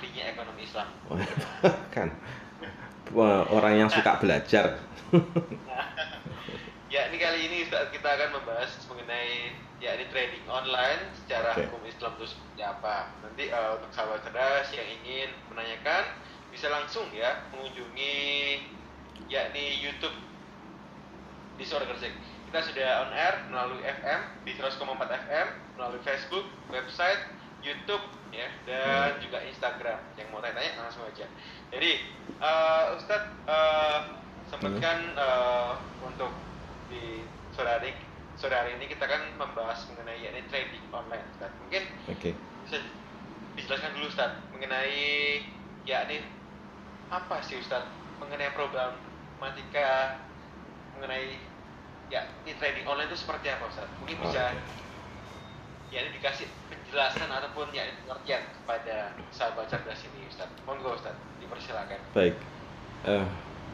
ahlinya ekonomi Islam. kan orang yang suka belajar. Ya, ini kali ini kita akan membahas mengenai ya ini trading online secara Oke. hukum Islam itu seperti apa. Nanti eh, untuk sahabat cerdas yang ingin menanyakan bisa langsung ya mengunjungi yakni YouTube di Suara Gresik. Kita sudah on air melalui FM di 100,4 FM, melalui Facebook, website, YouTube ya dan juga Instagram. Yang mau tanya-tanya langsung aja. Jadi eh, Ustadz eh, sempatkan eh, untuk di sore hari sore hari ini kita kan membahas mengenai yakni trading online Ustadz. Mungkin Oke. bisa dijelaskan dulu Ustadz mengenai yakni apa sih Ustadz mengenai problematika mengenai ya ini trading online itu seperti apa Ustadz? Mungkin bisa Oke. ya ini dikasih penjelasan ataupun ya pengertian kepada sahabat cerdas ini Ustadz. Monggo Ustadz, dipersilakan. Baik. Eh,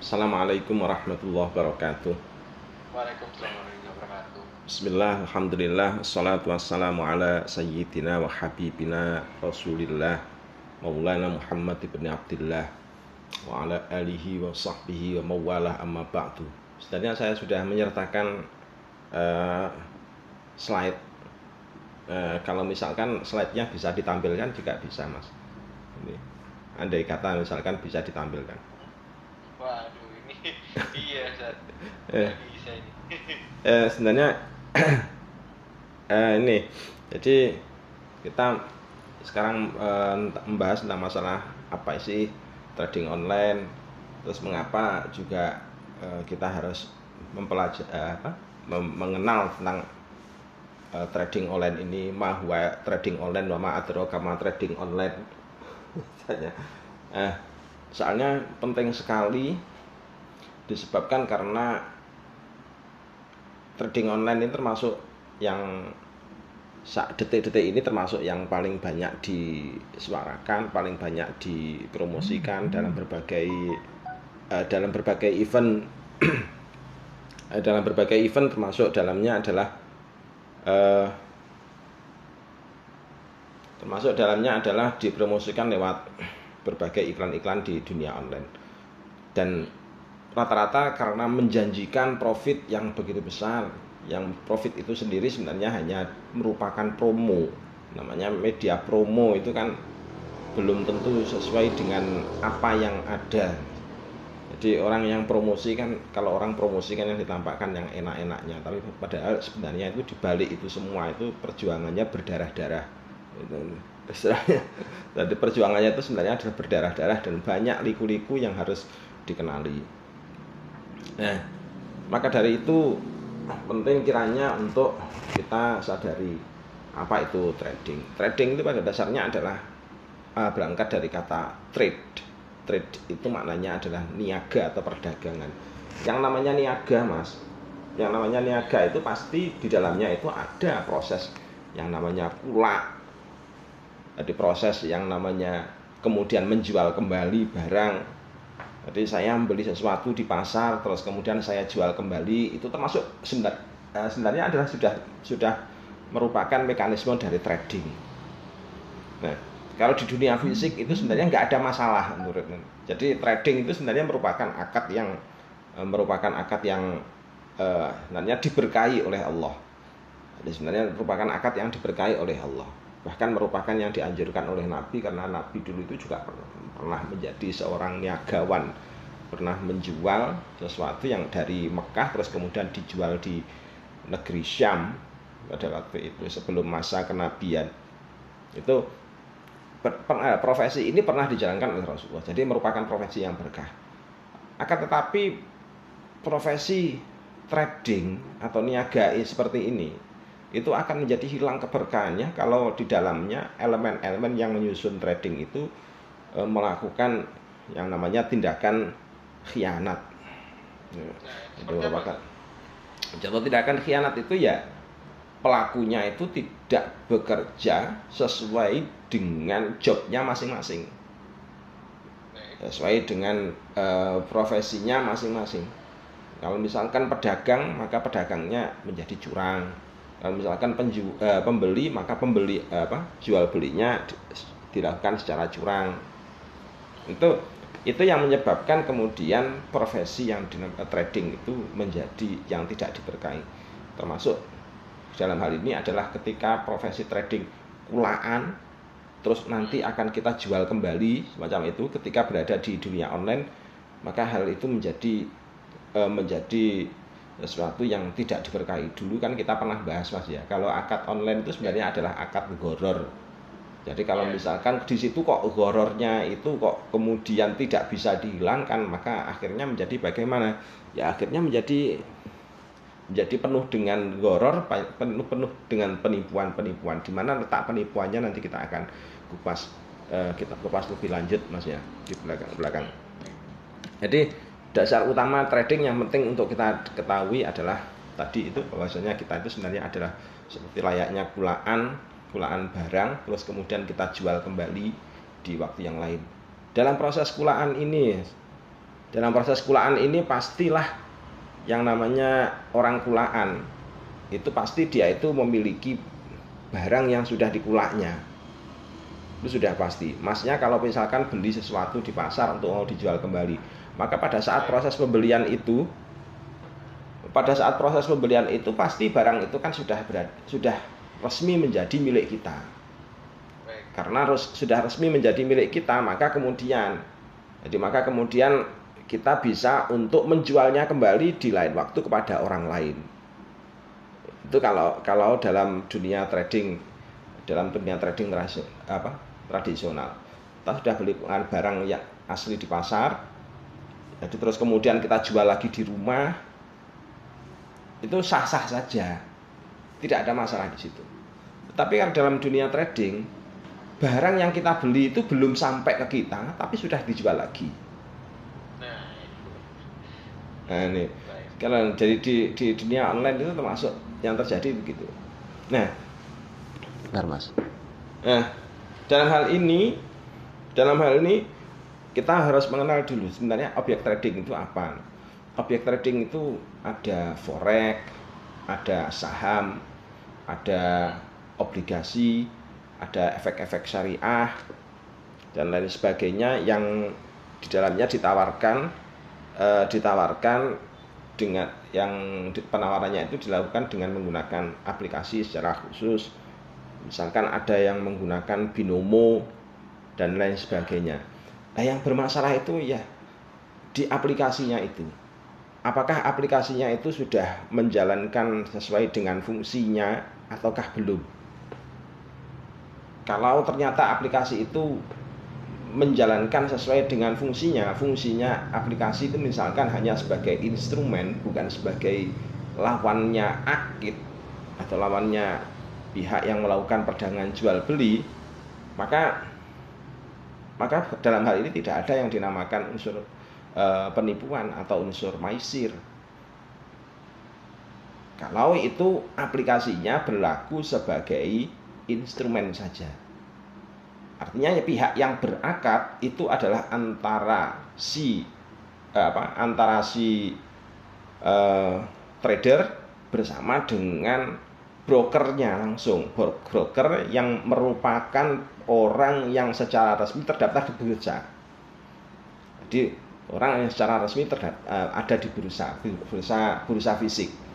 Assalamualaikum warahmatullahi wabarakatuh. Waalaikumsalam warahmatullahi wabarakatuh. Bismillah, Alhamdulillah, Assalatu wassalamu ala sayyidina wa habibina Rasulillah Maulana Muhammad ibn Abdullah Wa ala alihi wa sahbihi wa mawalah amma ba'du Sebenarnya saya sudah menyertakan eh, slide Eh, Kalau misalkan slide-nya bisa ditampilkan juga bisa mas Ini Andai kata misalkan bisa ditampilkan Waduh, ini iya. Eh. Nggak bisa ini. eh, sebenarnya eh, ini jadi kita sekarang eh, membahas tentang masalah apa sih trading online terus mengapa juga eh, kita harus mempelajari apa mem- mengenal tentang eh, trading online ini mahwa trading online wama adraka ma trading online. Misalnya. eh, soalnya penting sekali disebabkan karena trading online ini termasuk yang saat detik-detik ini termasuk yang paling banyak disuarakan, paling banyak dipromosikan dalam berbagai eh, dalam berbagai event. Eh, dalam berbagai event termasuk dalamnya adalah eh, termasuk dalamnya adalah dipromosikan lewat berbagai iklan-iklan di dunia online. Dan rata-rata karena menjanjikan profit yang begitu besar yang profit itu sendiri sebenarnya hanya merupakan promo. Namanya media promo itu kan belum tentu sesuai dengan apa yang ada jadi orang yang promosi kan kalau orang promosi kan yang ditampakkan yang enak-enaknya tapi padahal sebenarnya itu dibalik itu semua itu perjuangannya berdarah-darah itu istilahnya jadi perjuangannya itu sebenarnya adalah berdarah-darah dan banyak liku-liku yang harus dikenali Nah, maka dari itu penting kiranya untuk kita sadari apa itu trading. Trading itu pada dasarnya adalah uh, berangkat dari kata trade. Trade itu maknanya adalah niaga atau perdagangan. Yang namanya niaga, Mas. Yang namanya niaga itu pasti di dalamnya itu ada proses yang namanya pula. Jadi proses yang namanya kemudian menjual kembali barang jadi saya membeli sesuatu di pasar, terus kemudian saya jual kembali, itu termasuk sebenarnya, sebenarnya adalah sudah sudah merupakan mekanisme dari trading. Nah, kalau di dunia fisik itu sebenarnya nggak ada masalah menurut. Jadi trading itu sebenarnya merupakan akad yang eh, merupakan akad yang eh, sebenarnya diberkahi oleh Allah. Jadi sebenarnya merupakan akad yang diberkahi oleh Allah. Bahkan merupakan yang dianjurkan oleh Nabi karena Nabi dulu itu juga pernah pernah menjadi seorang niagawan pernah menjual sesuatu yang dari Mekah terus kemudian dijual di negeri Syam pada waktu itu sebelum masa kenabian itu profesi ini pernah dijalankan oleh Rasulullah. Jadi merupakan profesi yang berkah. Akan tetapi profesi trading atau niagai seperti ini itu akan menjadi hilang keberkahannya kalau di dalamnya elemen-elemen yang menyusun trading itu e, melakukan yang namanya tindakan khianat. Nah, itu merupakan contoh tindakan khianat itu ya pelakunya itu tidak bekerja sesuai dengan jobnya masing-masing, sesuai dengan eh, profesinya masing-masing. Kalau misalkan pedagang maka pedagangnya menjadi curang. Kalau misalkan penju, eh, pembeli maka pembeli eh, apa jual belinya di- dilakukan secara curang itu itu yang menyebabkan kemudian profesi yang di trading itu menjadi yang tidak diberkahi termasuk dalam hal ini adalah ketika profesi trading kulaan terus nanti akan kita jual kembali semacam itu ketika berada di dunia online maka hal itu menjadi e, menjadi sesuatu yang tidak diberkahi dulu kan kita pernah bahas mas ya kalau akad online itu sebenarnya adalah akad goror jadi kalau iya. misalkan di situ kok horornya itu kok kemudian tidak bisa dihilangkan, maka akhirnya menjadi bagaimana? Ya akhirnya menjadi menjadi penuh dengan goror, penuh penuh dengan penipuan-penipuan. Di mana letak penipuannya nanti kita akan kupas eh, kita kupas lebih lanjut mas ya di belakang belakang. Jadi dasar utama trading yang penting untuk kita ketahui adalah tadi itu bahwasanya kita itu sebenarnya adalah seperti layaknya kulaan kulaan barang terus kemudian kita jual kembali di waktu yang lain. Dalam proses kulaan ini dalam proses kulaan ini pastilah yang namanya orang kulaan. Itu pasti dia itu memiliki barang yang sudah dikulaknya. Itu sudah pasti. Masnya kalau misalkan beli sesuatu di pasar untuk mau dijual kembali maka pada saat proses pembelian itu pada saat proses pembelian itu pasti barang itu kan sudah berat, sudah resmi menjadi milik kita. Karena res, sudah resmi menjadi milik kita, maka kemudian jadi maka kemudian kita bisa untuk menjualnya kembali di lain waktu kepada orang lain. Itu kalau kalau dalam dunia trading dalam dunia trading apa tradisional. Kita sudah beli barang yang asli di pasar, jadi terus kemudian kita jual lagi di rumah, itu sah-sah saja tidak ada masalah di situ. Tapi kan dalam dunia trading, barang yang kita beli itu belum sampai ke kita, tapi sudah dijual lagi. Nah, ini kalau jadi di, di dunia online itu termasuk yang terjadi begitu. Nah, benar mas. Nah, dalam hal ini, dalam hal ini kita harus mengenal dulu sebenarnya objek trading itu apa. Objek trading itu ada forex, ada saham, ada obligasi, ada efek-efek syariah dan lain sebagainya yang di dalamnya ditawarkan eh, ditawarkan dengan yang penawarannya itu dilakukan dengan menggunakan aplikasi secara khusus. Misalkan ada yang menggunakan binomo dan lain sebagainya. Nah, yang bermasalah itu ya di aplikasinya itu apakah aplikasinya itu sudah menjalankan sesuai dengan fungsinya ataukah belum. Kalau ternyata aplikasi itu menjalankan sesuai dengan fungsinya, fungsinya aplikasi itu misalkan hanya sebagai instrumen, bukan sebagai lawannya akid atau lawannya pihak yang melakukan perdagangan jual beli, maka maka dalam hal ini tidak ada yang dinamakan unsur Eh, penipuan atau unsur maisir. Kalau itu aplikasinya berlaku sebagai instrumen saja. Artinya ya, pihak yang berakad itu adalah antara si eh, apa? Antara si uh, trader bersama dengan brokernya langsung broker yang merupakan orang yang secara resmi terdaftar di bursa. Jadi orang yang secara resmi terdat, uh, ada di bursa bursa bursa fisik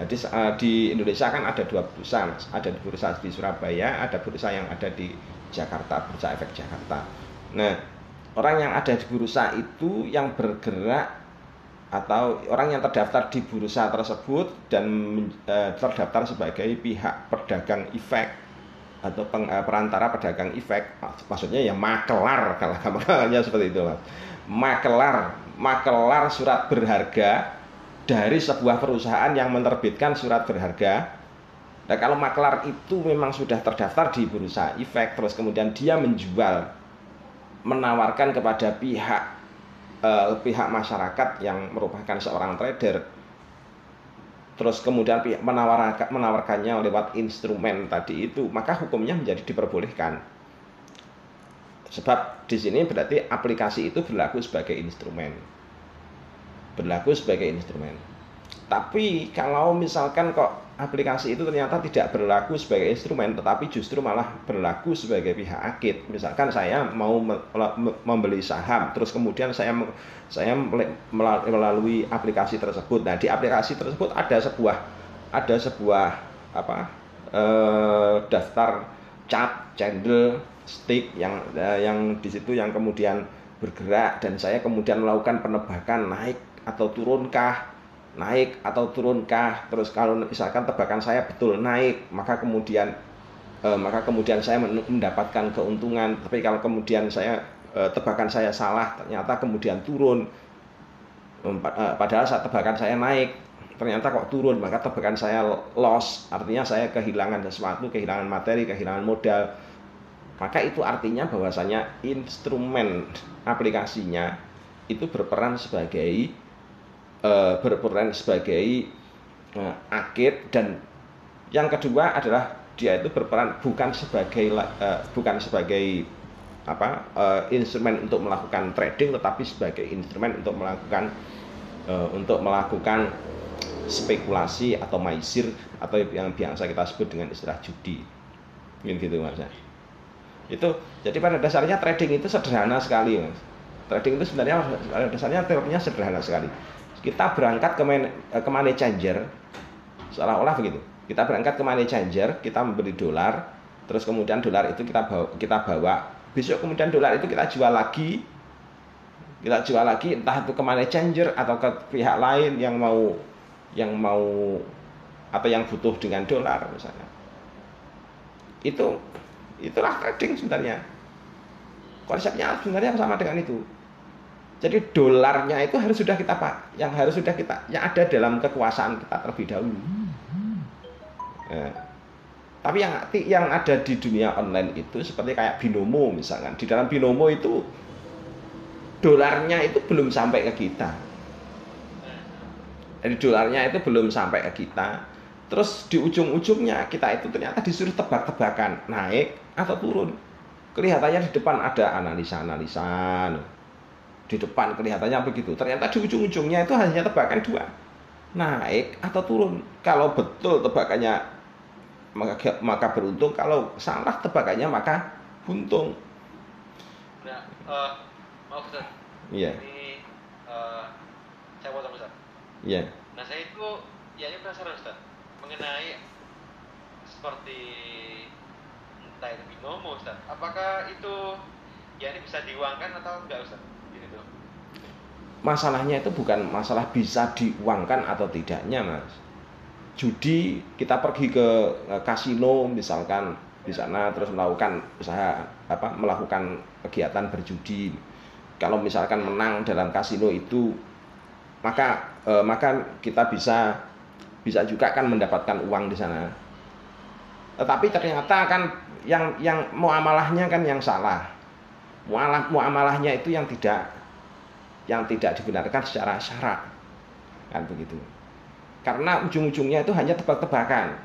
jadi uh, di Indonesia kan ada dua bursa mas. Ada bursa di Surabaya ada bursa yang ada di Jakarta bursa efek Jakarta. Nah orang yang ada di bursa itu yang bergerak atau orang yang terdaftar di bursa tersebut dan uh, terdaftar sebagai pihak pedagang efek atau uh, perantara pedagang efek maksudnya ya makelar kalau gambarnya seperti itu mas. Makelar makelar surat berharga dari sebuah perusahaan yang menerbitkan surat berharga nah kalau makelar itu memang sudah terdaftar di bursa efek terus kemudian dia menjual menawarkan kepada pihak uh, pihak masyarakat yang merupakan seorang trader terus kemudian menawarkan menawarkannya lewat instrumen tadi itu, maka hukumnya menjadi diperbolehkan. Sebab di sini berarti aplikasi itu berlaku sebagai instrumen. Berlaku sebagai instrumen. Tapi kalau misalkan kok aplikasi itu ternyata tidak berlaku sebagai instrumen tetapi justru malah berlaku sebagai pihak akid misalkan saya mau membeli saham terus kemudian saya saya melalui aplikasi tersebut nah di aplikasi tersebut ada sebuah ada sebuah apa eh, daftar cat candle stick yang eh, yang di situ yang kemudian bergerak dan saya kemudian melakukan penebakan naik atau turunkah naik atau turunkah. Terus kalau misalkan tebakan saya betul naik maka kemudian eh, maka kemudian saya mendapatkan keuntungan. Tapi kalau kemudian saya eh, tebakan saya salah ternyata kemudian turun. Eh, padahal saat tebakan saya naik ternyata kok turun maka tebakan saya loss. Artinya saya kehilangan sesuatu kehilangan materi kehilangan modal. Maka itu artinya bahwasanya instrumen aplikasinya itu berperan sebagai uh, berperan sebagai uh, akid. Dan yang kedua adalah dia itu berperan bukan sebagai uh, bukan sebagai apa uh, instrumen untuk melakukan trading tetapi sebagai instrumen untuk melakukan uh, untuk melakukan spekulasi atau maisir atau yang biasa kita sebut dengan istilah judi. Gitu mas itu jadi pada dasarnya trading itu sederhana sekali mas. Trading itu sebenarnya pada dasarnya teorinya sederhana sekali kita berangkat ke, man, eh, ke money changer seolah-olah begitu. Kita berangkat ke money changer kita membeli dolar terus kemudian dolar itu kita bawa, kita bawa. Besok kemudian dolar itu kita jual lagi. Kita jual lagi entah itu ke money changer atau ke pihak lain yang mau yang mau atau yang butuh dengan dolar misalnya. Itu itulah trading sebenarnya. Konsepnya sebenarnya sama dengan itu jadi dolarnya itu harus sudah kita pak, yang harus sudah kita, yang ada dalam kekuasaan kita terlebih dahulu. Ya. Tapi yang yang ada di dunia online itu seperti kayak binomo misalkan, di dalam binomo itu dolarnya itu belum sampai ke kita. Jadi dolarnya itu belum sampai ke kita. Terus di ujung-ujungnya kita itu ternyata disuruh tebak-tebakan naik atau turun. Kelihatannya di depan ada analisa-analisa di depan kelihatannya begitu. Ternyata di ujung-ujungnya itu hanya tebakan dua. Naik atau turun. Kalau betul tebakannya maka, maka beruntung, kalau salah tebakannya maka buntung. Nah, uh, maaf Ustaz. Iya. Ini uh, saya potong Ustaz. Iya. Nah, saya itu ya ini penasaran Ustaz mengenai seperti entah itu binomo Ustaz. Apakah itu ya ini bisa diuangkan atau enggak Ustaz? Masalahnya itu bukan masalah bisa diuangkan atau tidaknya mas. Judi kita pergi ke kasino misalkan di sana terus melakukan usaha apa melakukan kegiatan berjudi. Kalau misalkan menang dalam kasino itu maka eh, maka kita bisa bisa juga kan mendapatkan uang di sana. Tetapi ternyata kan yang yang muamalahnya kan yang salah. Muamalah muamalahnya itu yang tidak yang tidak dibenarkan secara syarak kan begitu. Karena ujung-ujungnya itu hanya tebak-tebakan.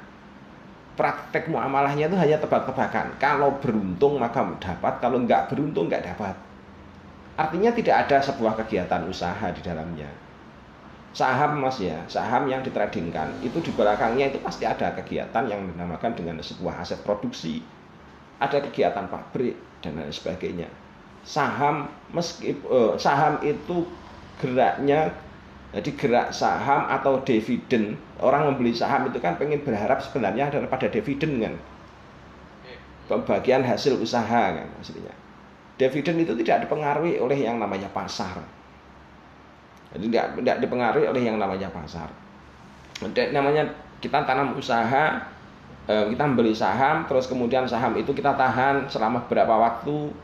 Praktek muamalahnya itu hanya tebak-tebakan. Kalau beruntung maka dapat kalau nggak beruntung nggak dapat. Artinya tidak ada sebuah kegiatan usaha di dalamnya. Saham mas ya. Saham yang ditradingkan itu di belakangnya itu pasti ada kegiatan yang dinamakan dengan sebuah aset produksi. Ada kegiatan pabrik dan lain sebagainya saham meski uh, saham itu geraknya jadi gerak saham atau dividen. Orang membeli saham itu kan pengen berharap sebenarnya daripada dividen kan? Pembagian hasil usaha kan maksudnya. Dividen itu tidak dipengaruhi oleh yang namanya pasar. Jadi tidak, tidak dipengaruhi oleh yang namanya pasar. Dan namanya kita tanam usaha eh, kita membeli saham terus kemudian saham itu kita tahan selama beberapa waktu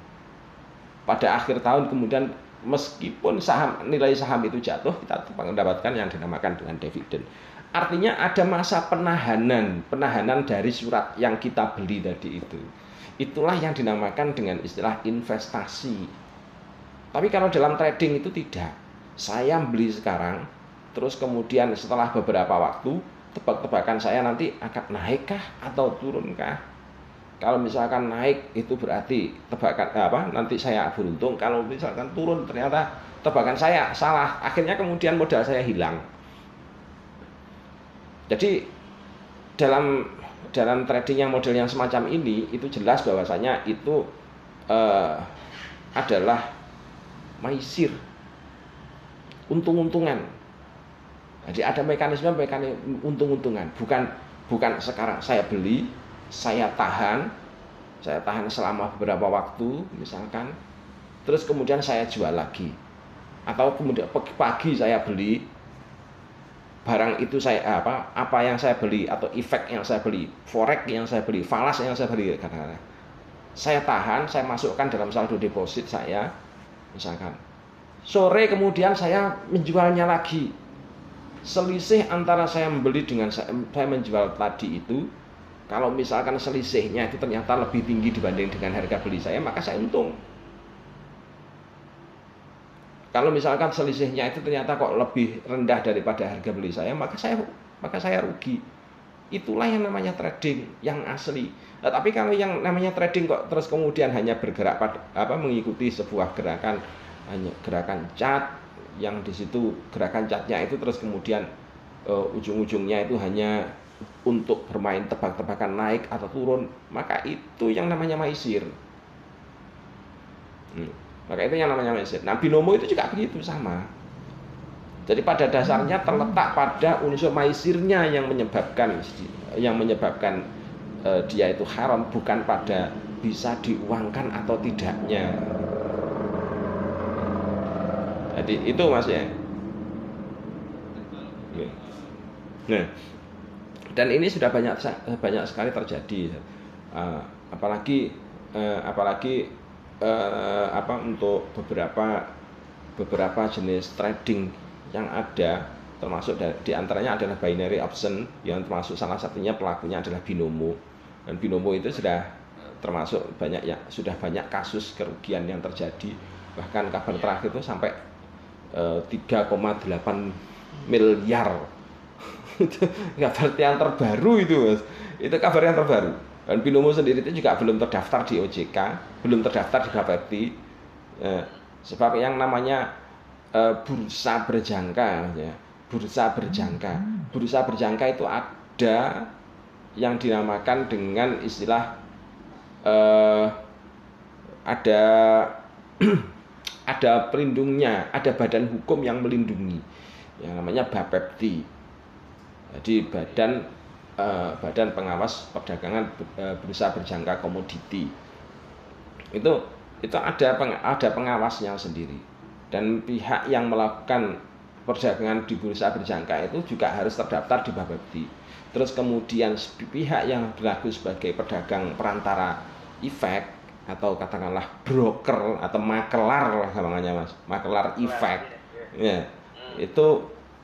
pada akhir tahun kemudian meskipun saham nilai saham itu jatuh kita mendapatkan yang dinamakan dengan dividen. Artinya ada masa penahanan, penahanan dari surat yang kita beli tadi itu. Itulah yang dinamakan dengan istilah investasi. Tapi kalau dalam trading itu tidak. Saya beli sekarang, terus kemudian setelah beberapa waktu, tebak-tebakan saya nanti akan naikkah atau turunkah? Kalau misalkan naik itu berarti tebakan apa? Nanti saya beruntung. Kalau misalkan turun ternyata tebakan saya salah. Akhirnya kemudian modal saya hilang. Jadi dalam dalam trading yang model yang semacam ini itu jelas bahwasanya itu uh, adalah maisir untung-untungan jadi ada mekanisme mekanisme untung-untungan bukan bukan sekarang saya beli saya tahan saya tahan selama beberapa waktu misalkan. Terus kemudian saya jual lagi. Atau kemudian pagi saya beli barang itu saya apa apa yang saya beli atau efek yang saya beli forex yang saya beli falas yang saya beli karena saya tahan saya masukkan dalam saldo deposit saya misalkan. Sore kemudian saya menjualnya lagi. Selisih antara saya membeli dengan saya, saya menjual tadi itu kalau misalkan selisihnya itu ternyata lebih tinggi dibanding dengan harga beli saya maka saya untung kalau misalkan selisihnya itu ternyata kok lebih rendah daripada harga beli saya, maka saya maka saya rugi. Itulah yang namanya trading yang asli. Nah, tapi kalau yang namanya trading kok terus kemudian hanya bergerak pada apa mengikuti sebuah gerakan hanya gerakan cat yang di situ gerakan catnya itu terus kemudian uh, ujung-ujungnya itu hanya untuk bermain tebak-tebakan naik atau turun, maka itu yang namanya maisir. Hmm. Maka itu yang namanya mesin. Nah binomo itu juga begitu sama. Jadi pada dasarnya terletak pada unsur maisirnya yang menyebabkan yang menyebabkan uh, dia itu haram bukan pada bisa diuangkan atau tidaknya. Jadi itu mas ya. Nah, dan ini sudah banyak banyak sekali terjadi. Uh, apalagi uh, apalagi eh, apa untuk beberapa beberapa jenis trading yang ada termasuk di antaranya adalah binary option yang termasuk salah satunya pelakunya adalah binomo dan binomo itu sudah termasuk banyak ya sudah banyak kasus kerugian yang terjadi bahkan kabar terakhir itu sampai eh, 3,8 miliar itu kabar yang terbaru itu mas. Itu kabar yang terbaru. Dan Binomo sendiri itu juga belum terdaftar di OJK, belum terdaftar di Bapepti. Eh, sebab yang namanya eh, bursa berjangka, ya, bursa berjangka, bursa berjangka itu ada yang dinamakan dengan istilah eh, ada ada pelindungnya, ada badan hukum yang melindungi, yang namanya Bapepti. Jadi badan uh, Badan Pengawas Perdagangan Bursa Berjangka Komoditi. Itu itu ada peng, ada pengawasnya sendiri. Dan pihak yang melakukan perdagangan di bursa berjangka itu juga harus terdaftar di Bapepti. Terus kemudian pihak yang berlaku sebagai pedagang perantara efek atau katakanlah broker atau makelar lah namanya mas, makelar efek, ya, itu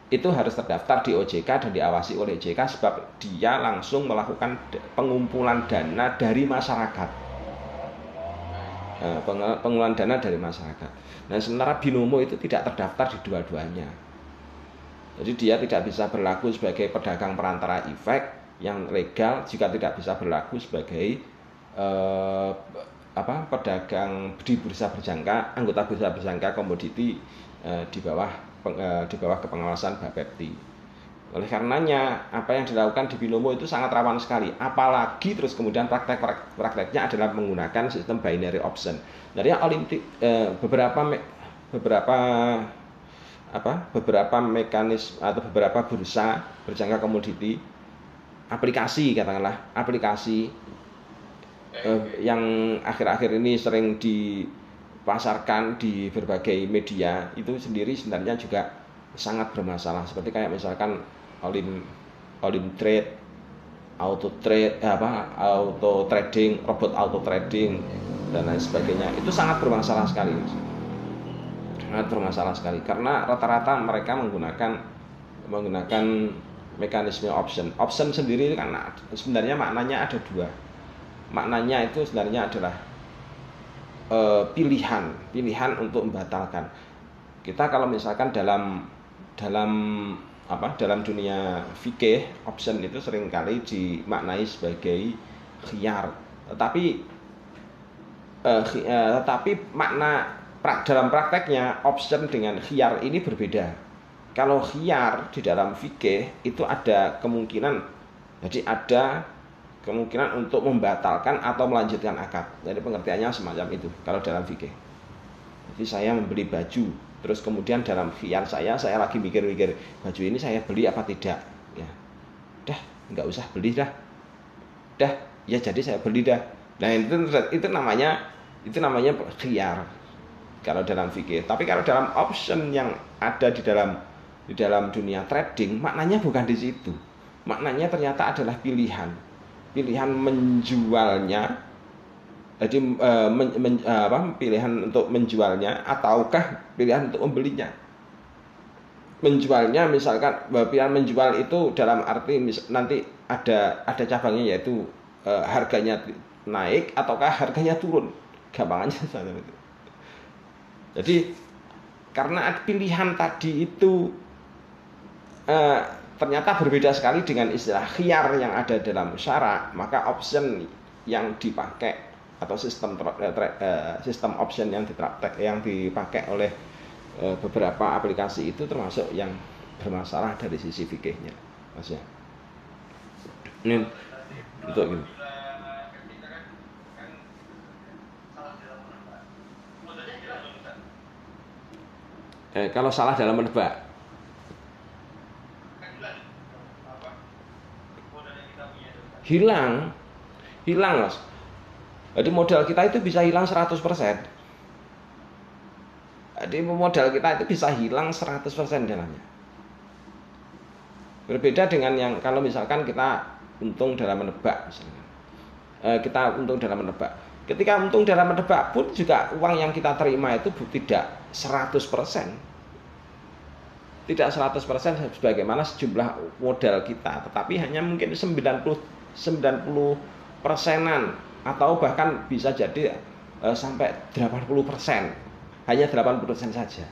itu harus terdaftar di OJK dan diawasi oleh OJK sebab dia langsung melakukan pengumpulan dana dari masyarakat. Nah, pengumpulan dana dari masyarakat. Nah, sementara binomo itu tidak terdaftar di dua-duanya. Jadi dia tidak bisa berlaku sebagai pedagang perantara efek yang legal jika tidak bisa berlaku sebagai eh, apa pedagang di bursa berjangka, anggota bursa berjangka komoditi eh, di bawah Eh, di bawah kepengawasan Bapepti. Oleh karenanya, apa yang dilakukan di Binomo itu sangat rawan sekali. Apalagi terus kemudian praktek prakteknya adalah menggunakan sistem binary option. Jadi olimpik eh, beberapa beberapa apa beberapa mekanisme atau beberapa bursa berjangka komoditi aplikasi katakanlah aplikasi eh, yang akhir-akhir ini sering di pasarkan di berbagai media itu sendiri sebenarnya juga sangat bermasalah. Seperti kayak misalkan Olim Olim Trade auto trade eh, apa auto trading robot auto trading dan lain sebagainya. Itu sangat bermasalah sekali sangat bermasalah sekali. Karena rata-rata mereka menggunakan menggunakan mekanisme option. Option sendiri kan sebenarnya maknanya ada dua. Maknanya itu sebenarnya adalah uh, pilihan, pilihan untuk membatalkan. Kita kalau misalkan dalam dalam apa dalam dunia fikih option itu sering kali dimaknai sebagai khiyar. Tetapi uh, uh, tapi makna pra, dalam prakteknya option dengan khiyar ini berbeda. Kalau khiyar di dalam fikih itu ada kemungkinan Jadi ada kemungkinan untuk membatalkan atau melanjutkan akad. Jadi pengertiannya semacam itu kalau dalam fikih. Jadi saya membeli baju, terus kemudian dalam khian saya saya lagi mikir-mikir baju ini saya beli apa tidak. Ya, dah nggak usah beli dah. Dah, ya jadi saya beli dah. Nah itu itu namanya itu namanya khiar kalau dalam fikih. Tapi kalau dalam option yang ada di dalam di dalam dunia trading maknanya bukan di situ maknanya ternyata adalah pilihan pilihan menjualnya jadi e, men, men, e, apa, pilihan untuk menjualnya ataukah pilihan untuk membelinya. Menjualnya misalkan pilihan menjual itu dalam arti mis, nanti ada ada cabangnya yaitu e, harganya naik ataukah harganya turun. Gampangannya seperti itu jadi karena pilihan tadi itu eh, ternyata berbeda sekali dengan istilah khiar yang ada dalam syarak, maka option yang dipakai atau sistem eh, eh, sistem option yang yang dipakai oleh eh, beberapa aplikasi itu termasuk yang bermasalah dari sisi fikihnya, maksudnya. Ini untuk ini. Eh, kalau salah dalam menebak, hilang hilang mas. Jadi modal kita itu bisa hilang 100% jadi modal kita itu bisa hilang 100% dalamnya berbeda dengan yang kalau misalkan kita untung dalam menebak misalnya. Eh, kita untung dalam menebak. Ketika untung dalam menebak pun juga uang yang kita terima itu tidak 100% tidak 100% sebagaimana sejumlah modal kita tetapi hanya mungkin 90 90 persenan atau bahkan bisa jadi uh, sampai 80 persen. Hanya 80 persen saja.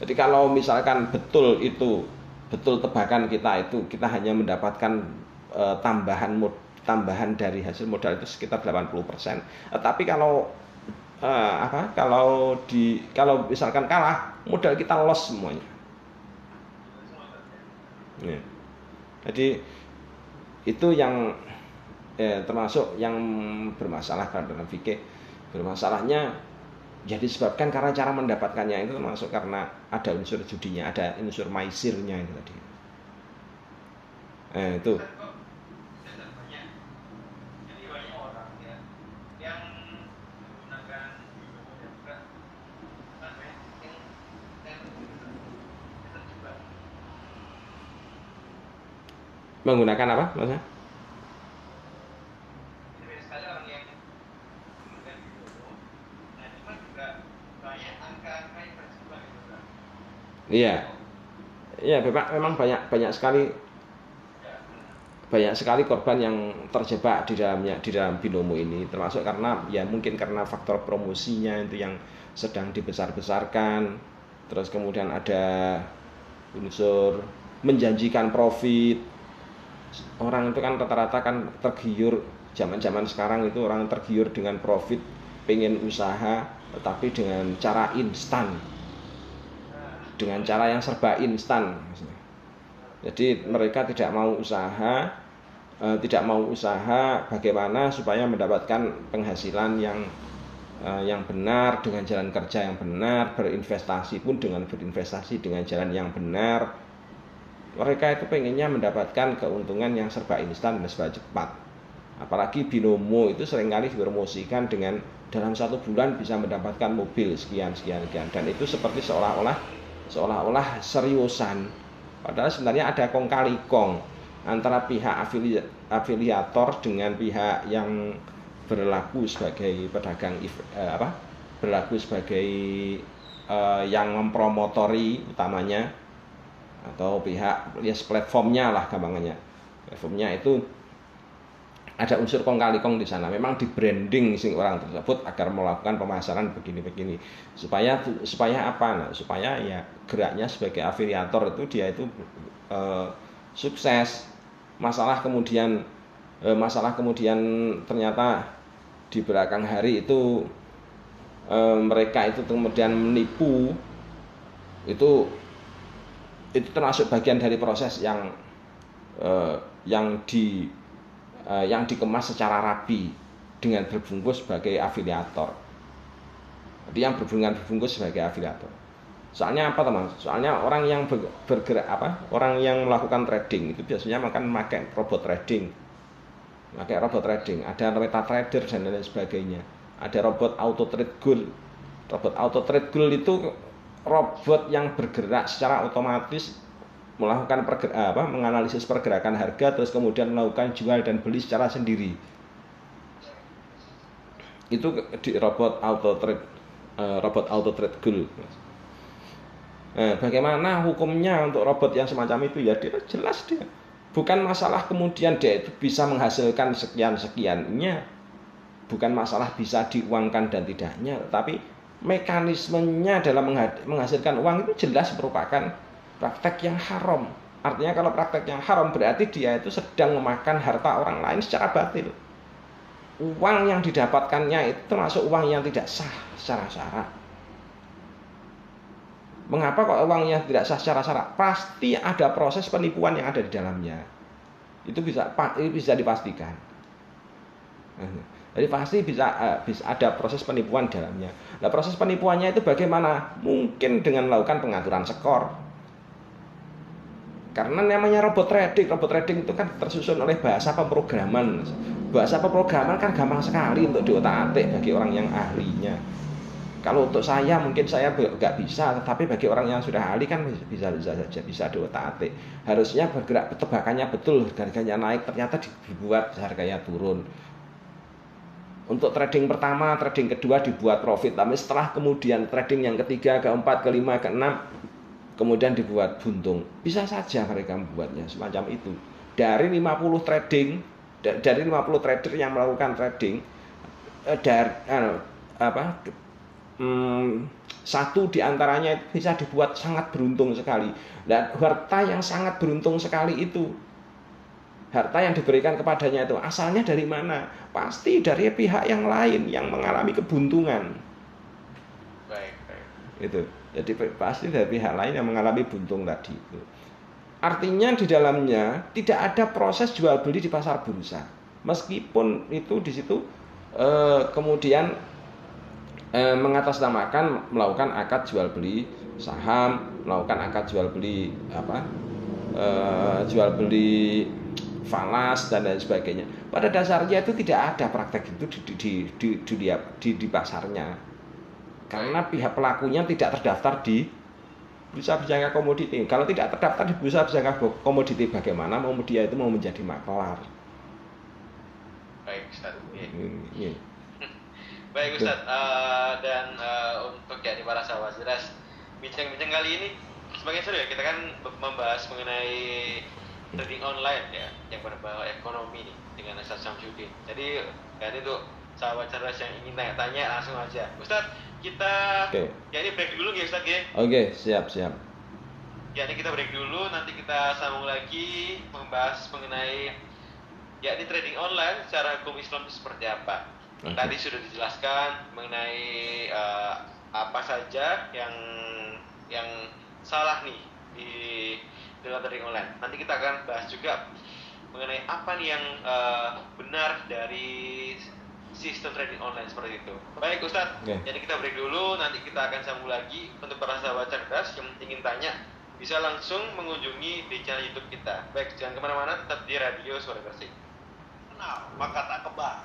Jadi kalau misalkan betul itu betul tebakan kita itu kita hanya mendapatkan uh, tambahan mod, tambahan dari hasil modal itu sekitar 80 persen. Tapi kalau uh, apa kalau di kalau misalkan kalah modal kita loss semuanya. Ya. jadi itu yang eh, termasuk yang bermasalah dalam fikih. Bermasalahnya ya disebabkan karena cara mendapatkannya itu termasuk karena ada unsur judinya ada unsur maisirnya itu tadi. Eh, itu menggunakan apa maksudnya? Iya, iya memang memang banyak banyak sekali banyak sekali korban yang terjebak di dalamnya di dalam binomo ini. Termasuk karena ya mungkin karena faktor promosinya itu yang sedang dibesar-besarkan. Terus kemudian ada unsur menjanjikan profit orang itu kan rata-rata kan tergiur zaman-zaman sekarang itu orang tergiur dengan profit pengen usaha tetapi dengan cara instan. Dengan cara yang serba instan jadi mereka tidak mau usaha eh, tidak mau usaha bagaimana supaya mendapatkan penghasilan yang eh, yang benar dengan jalan kerja yang benar berinvestasi pun dengan berinvestasi dengan jalan yang benar mereka itu pengennya mendapatkan keuntungan yang serba instan dan serba cepat. Apalagi binomo itu sering kali dipromosikan dengan dalam satu bulan bisa mendapatkan mobil sekian sekian sekian dan itu seperti seolah-olah seolah-olah seriusan. Padahal sebenarnya ada kong kali kong antara pihak afili afiliator dengan pihak yang berlaku sebagai pedagang eh, apa berlaku sebagai eh, yang mempromotori utamanya atau pihak ya platformnya lah gampangannya. Platformnya itu ada unsur kong kali kong di sana. Memang di branding sing orang tersebut agar melakukan pemasaran begini-begini. Supaya supaya apa? Nah supaya ya geraknya sebagai afiliator itu dia itu eh, sukses. Masalah kemudian eh, masalah kemudian ternyata di belakang hari itu eh, mereka itu kemudian menipu. Itu itu termasuk bagian dari proses yang uh, yang di uh, yang dikemas secara rapi dengan berbungkus sebagai afiliator. Jadi yang berbungan berbungkus sebagai afiliator. Soalnya apa teman? Soalnya orang yang bergerak apa? Orang yang melakukan trading itu biasanya makan pakai robot trading. Pakai robot trading, ada meta trader dan lain sebagainya. Ada robot auto trade gold. Robot auto trade gold itu robot yang bergerak secara otomatis melakukan perger, apa, menganalisis pergerakan harga terus kemudian melakukan jual dan beli secara sendiri. Itu di robot auto trade uh, robot auto trade gold. Nah, bagaimana hukumnya untuk robot yang semacam itu ya dia jelas dia bukan masalah kemudian dia itu bisa menghasilkan sekian sekiannya bukan masalah bisa diuangkan dan tidaknya tapi mekanismenya dalam menghasilkan uang itu jelas merupakan praktek yang haram artinya kalau praktek yang haram berarti dia itu sedang memakan harta orang lain secara batil uang yang didapatkannya itu termasuk uang yang tidak sah secara syarat Mengapa kok uangnya tidak sah secara syarat? Pasti ada proses penipuan yang ada di dalamnya. Itu bisa bisa dipastikan. Jadi pasti bisa, uh, bisa ada proses penipuan dalamnya. Nah proses penipuannya itu bagaimana? Mungkin dengan melakukan pengaturan skor. Karena namanya robot trading, robot trading itu kan tersusun oleh bahasa pemrograman. Bahasa pemrograman kan gampang sekali untuk diotak-atik bagi orang yang ahlinya. Kalau untuk saya mungkin saya nggak bisa, tetapi bagi orang yang sudah ahli kan bisa bisa saja bisa diotak-atik. Harusnya bergerak tebakannya betul, harganya naik ternyata dibuat harganya turun. Untuk trading pertama, trading kedua dibuat profit, tapi setelah kemudian trading yang ketiga, keempat, kelima, keenam, kemudian dibuat buntung. Bisa saja mereka membuatnya semacam itu. Dari 50 trading, dari 50 trader yang melakukan trading, eh, dari apa hmm, satu di antaranya bisa dibuat sangat beruntung sekali. Dan harta yang sangat beruntung sekali itu, harta yang diberikan kepadanya itu asalnya dari mana? Pasti dari pihak yang lain yang mengalami kebuntungan. Baik, baik. Itu. Jadi pasti dari pihak lain yang mengalami buntung tadi itu. Artinya di dalamnya tidak ada proses jual beli di pasar bursa. Meskipun itu di situ eh, kemudian eh, mengatasnamakan melakukan akad jual beli saham, melakukan akad jual beli apa eh, jual beli falas dan lain sebagainya. Pada dasarnya itu tidak ada praktek itu di, di, di, di, di, di, di pasarnya. Karena pihak pelakunya tidak terdaftar di bursa berjangka komoditi. Kalau tidak terdaftar di bursa berjangka komoditi, bagaimana mau dia itu mau menjadi maklar? Baik, Ustaz. Iya. Baik Ustaz, uh, dan uh, untuk ya para sahabat jelas bincang-bincang kali ini sebagai seru ya kita kan membahas mengenai trading online ya yang berbau ekonomi nih dengan Ustaz Samsudin. Jadi ya itu sahabat cerdas yang ingin tanya-tanya langsung aja. Ustaz, kita okay. ya ini break dulu ya Ustaz ya. Oke, okay, siap siap. Ya ini kita break dulu, nanti kita sambung lagi membahas mengenai ya ini trading online secara hukum Islam itu seperti apa. Okay. Tadi sudah dijelaskan mengenai uh, apa saja yang yang salah nih di dalam trading online. Nanti kita akan bahas juga mengenai apa nih yang uh, benar dari sistem trading online seperti itu. Baik Ustadz, okay. jadi kita break dulu, nanti kita akan sambung lagi untuk para sahabat cerdas yang ingin tanya bisa langsung mengunjungi di channel YouTube kita. Baik, jangan ke mana-mana, tetap di radio Suara Bersih. Kenal, maka tak kebal.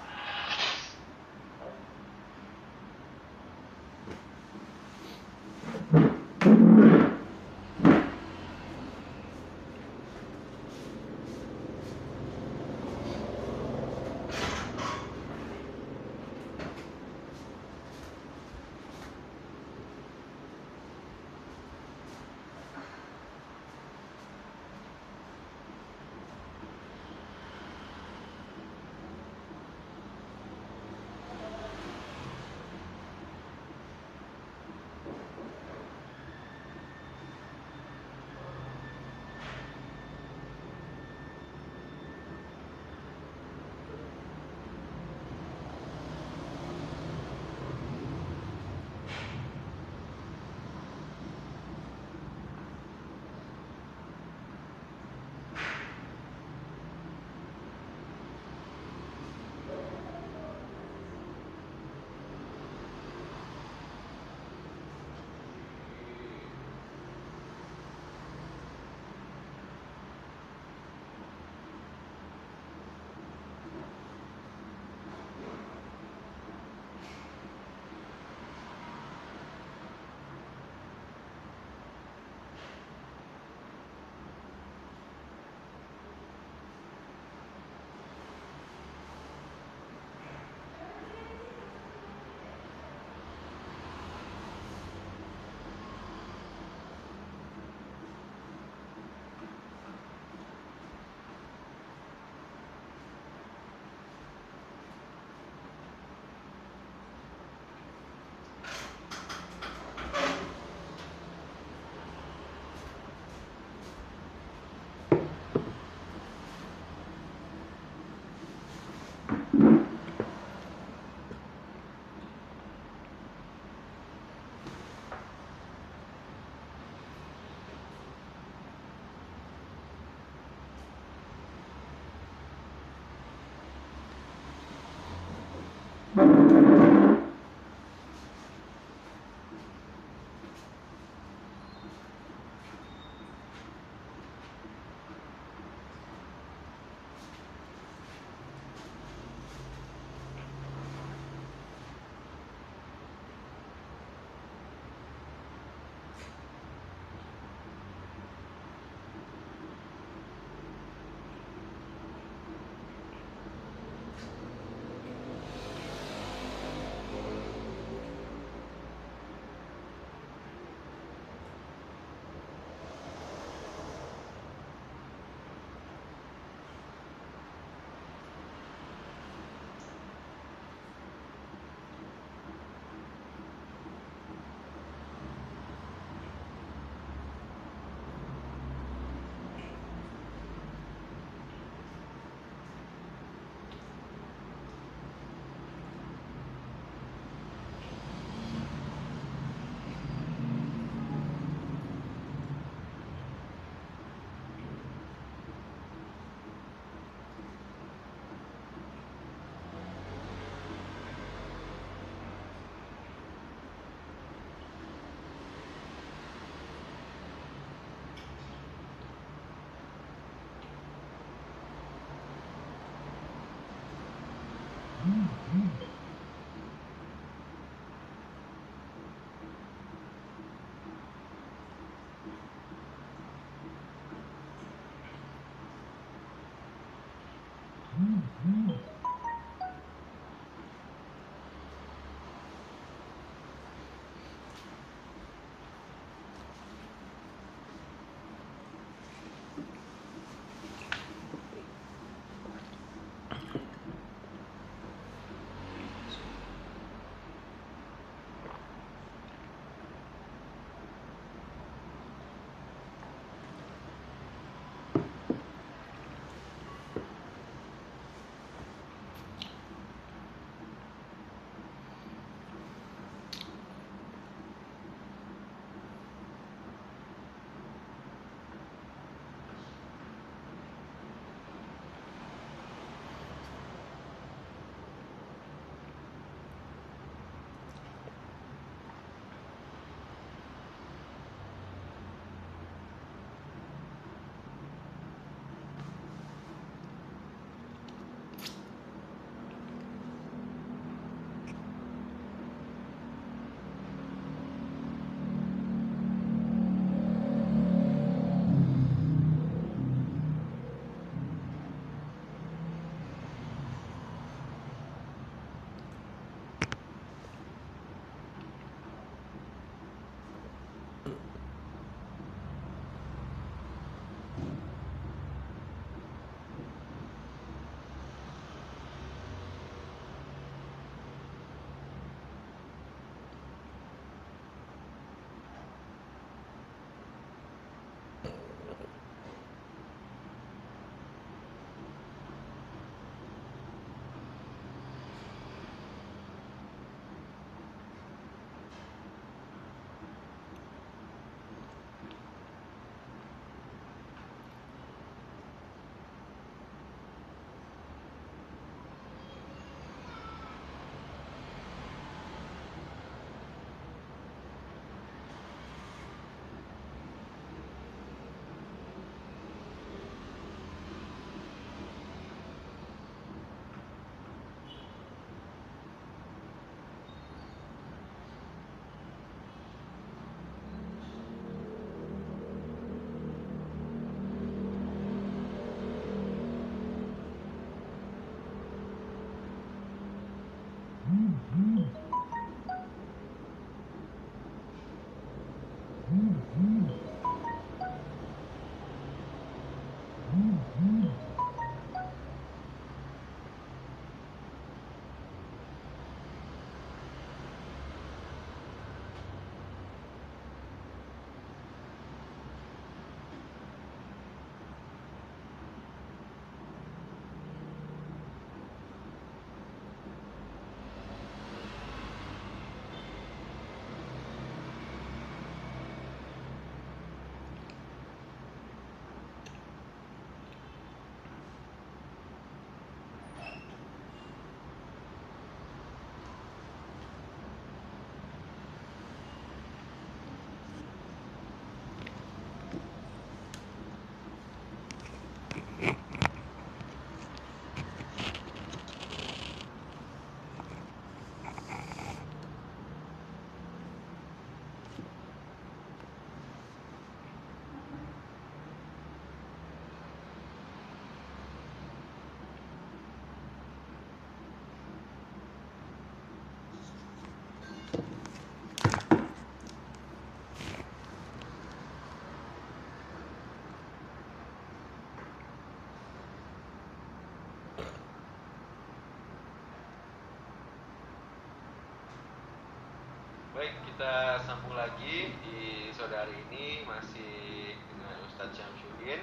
Baik, kita sambung lagi di saudari ini masih dengan Ustadz Syamsuddin.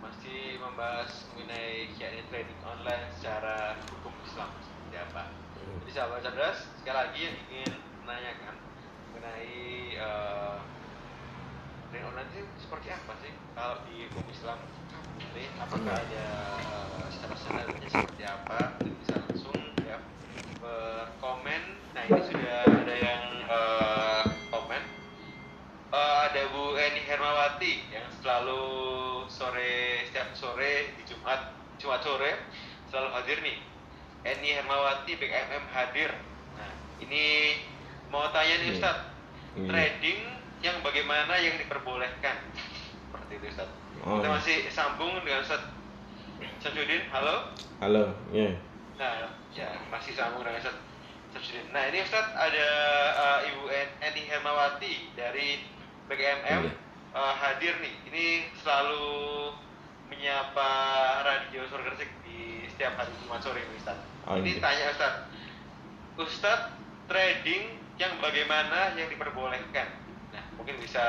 Masih membahas mengenai yakni trading online secara hukum Islam seperti apa. Hmm. Jadi sahabat cerdas, sekali lagi yang ingin menanyakan mengenai eh, uh, trading online itu seperti apa sih kalau di hukum Islam? Ini apakah ada uh, secara seperti apa bisa langsung ya berkomen. Nah ini sudah ada yang uh, komen. Uh, ada Bu Eni Hermawati yang selalu sore setiap sore di Jumat Jumat sore selalu hadir nih. Eni Hermawati BKMM hadir. Nah ini mau tanya nih Ustaz. Hmm. trading yang bagaimana yang diperbolehkan? Seperti itu Ustaz oh. kita masih sambung dengan Ustaz Samsudin halo halo ya yeah. nah ya masih sambung dengan Ustaz Nah ini Ustadz ada uh, Ibu Eni Hermawati dari BKMM iya. uh, hadir nih. Ini selalu menyapa radio Surga Gresik di setiap hari Jumat sore ini Ustadz. Oh, ini iya. tanya Ustadz, Ustadz trading yang bagaimana yang diperbolehkan? Nah mungkin bisa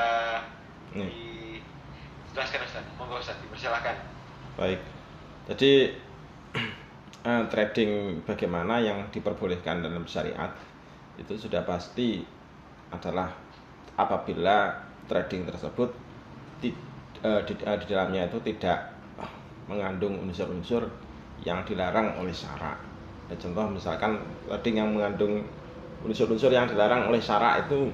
iya. Dijelaskan Ustadz. Monggo Ustadz dipersilakan. Baik. Jadi uh, trading bagaimana yang diperbolehkan dalam syariat itu sudah pasti adalah apabila trading tersebut di, uh, di, uh, di dalamnya itu tidak mengandung unsur-unsur yang dilarang oleh syarak. Ya, contoh misalkan trading yang mengandung unsur-unsur yang dilarang oleh syarak itu